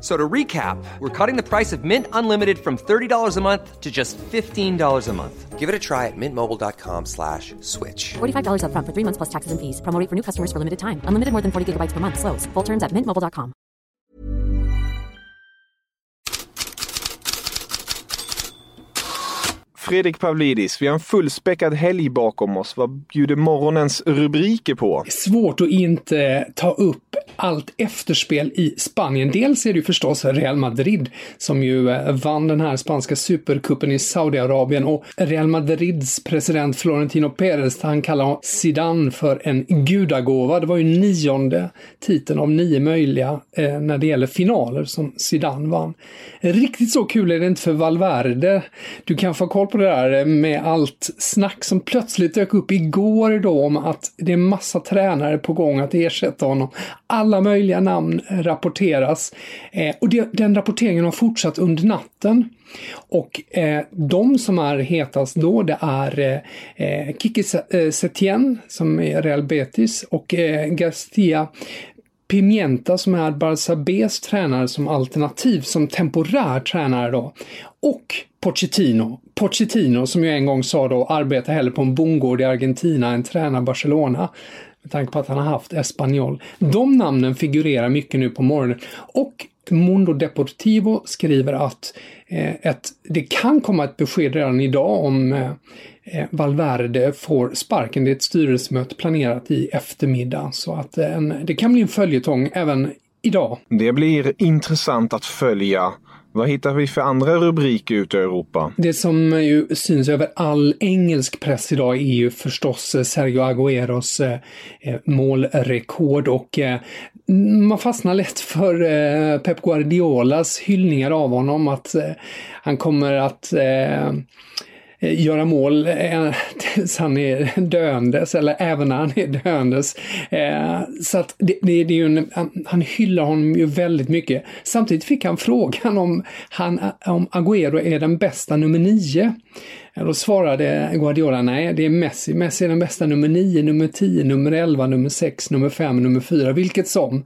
So to recap, we're cutting the price of Mint Unlimited from $30 a month to just $15 a month. Give it a try at mintmobile.com slash switch. $45 up front for three months plus taxes and fees. Promo for new customers for limited time. Unlimited more than 40 gigabytes per month. Slows. Full terms at mintmobile.com. Fredrik Pavlidis, vi har en fullspäckad helg bakom oss. Vad bjuder morgonens rubriker på? Svårt att inte ta upp allt efterspel i Spanien. Dels är det ju förstås Real Madrid som ju eh, vann den här spanska supercupen i Saudiarabien och Real Madrids president Florentino Pérez, han kallar Zidane för en gudagåva. Det var ju nionde titeln av nio möjliga eh, när det gäller finaler som Zidane vann. Riktigt så kul är det inte för Valverde. Du kan få koll på det där eh, med allt snack som plötsligt dök upp igår då om att det är massa tränare på gång att ersätta honom. Alla möjliga namn rapporteras eh, och det, den rapporteringen har fortsatt under natten. Och eh, de som är hetast då, det är eh, eh Kiki eh, Setien som är Real Betis och eh, Garcia Pimienta som är Barça Bs tränare som alternativ, som temporär tränare då. Och Pochettino. Pochettino som ju en gång sa då arbetar hellre på en bondgård i Argentina än tränar Barcelona. Med tanke på att han har haft Espanyol. De namnen figurerar mycket nu på morgonen. Och Mundo Deportivo skriver att eh, ett, det kan komma ett besked redan idag om eh, eh Valverde får sparken. Det är ett styrelsemöte planerat i eftermiddag så att eh, en, det kan bli en följetong även idag. Det blir intressant att följa vad hittar vi för andra rubriker ute i Europa? Det som ju syns över all engelsk press idag är ju förstås eh, Sergio Agueros eh, eh, målrekord och man fastnar lätt för Pep Guardiolas hyllningar av honom att han kommer att Eh, göra mål eh, tills han är döendes, eller även när han är döendes. Eh, så att det, det, det är ju en, han hyllar honom ju väldigt mycket. Samtidigt fick han frågan om, han, om Agüero är den bästa nummer nio. Eh, då svarade Guardiola nej, det är Messi. Messi är den bästa nummer 9, nummer 10, nummer 11, nummer 6, nummer 5, nummer 4, vilket som.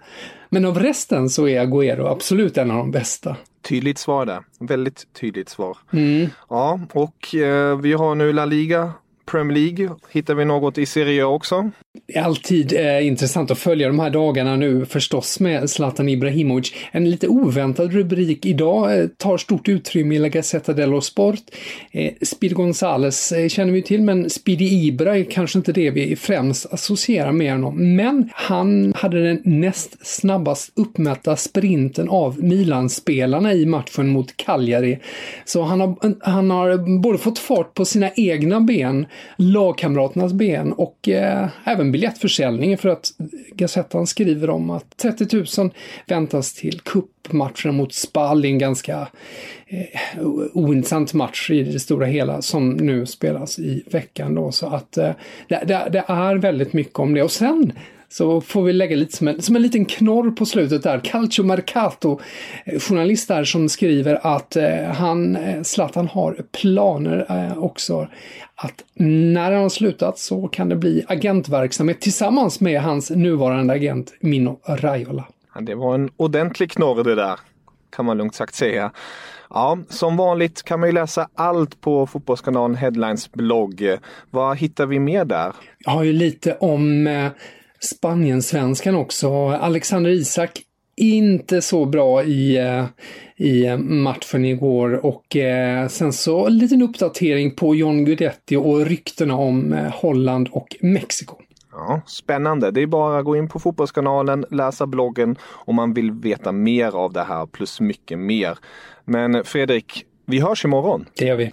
Men av resten så är Agüero absolut en av de bästa. Tydligt svar där. Väldigt tydligt svar. Mm. Ja, och eh, vi har nu La Liga Premier League. Hittar vi något i Serie A också? Det är alltid eh, intressant att följa de här dagarna nu förstås med Zlatan Ibrahimovic. En lite oväntad rubrik idag eh, tar stort utrymme i La Gazzetta dello Sport. Eh, Speedy Gonzales eh, känner vi till, men Speedy Ibra är kanske inte det vi främst associerar med honom. Men han hade den näst snabbast uppmätta sprinten av Milan-spelarna i matchen mot Cagliari. Så han har, han har både fått fart på sina egna ben lagkamraternas ben och eh, även biljettförsäljningen för att Gazettan skriver om att 30 000 väntas till kuppmatchen mot Spal, en ganska eh, ointressant match i det stora hela som nu spelas i veckan då. Så att eh, det, det, det är väldigt mycket om det. Och sen så får vi lägga lite som en, som en liten knorr på slutet där. Calcio Mercato, eh, journalist där som skriver att eh, han, eh, Zlatan har planer också att när han har slutat så kan det bli agentverksamhet tillsammans med hans nuvarande agent Mino Raiola. Det var en ordentlig knorr det där, kan man lugnt sagt säga. Ja, som vanligt kan man ju läsa allt på Fotbollskanalen Headlines blogg. Vad hittar vi mer där? Jag har ju lite om Spanien-svenskan också. Alexander Isak inte så bra i, eh, i matchen igår och eh, sen så en liten uppdatering på John Guidetti och ryktena om eh, Holland och Mexiko. Ja, spännande. Det är bara att gå in på Fotbollskanalen, läsa bloggen om man vill veta mer av det här plus mycket mer. Men Fredrik, vi hörs imorgon. Det gör vi.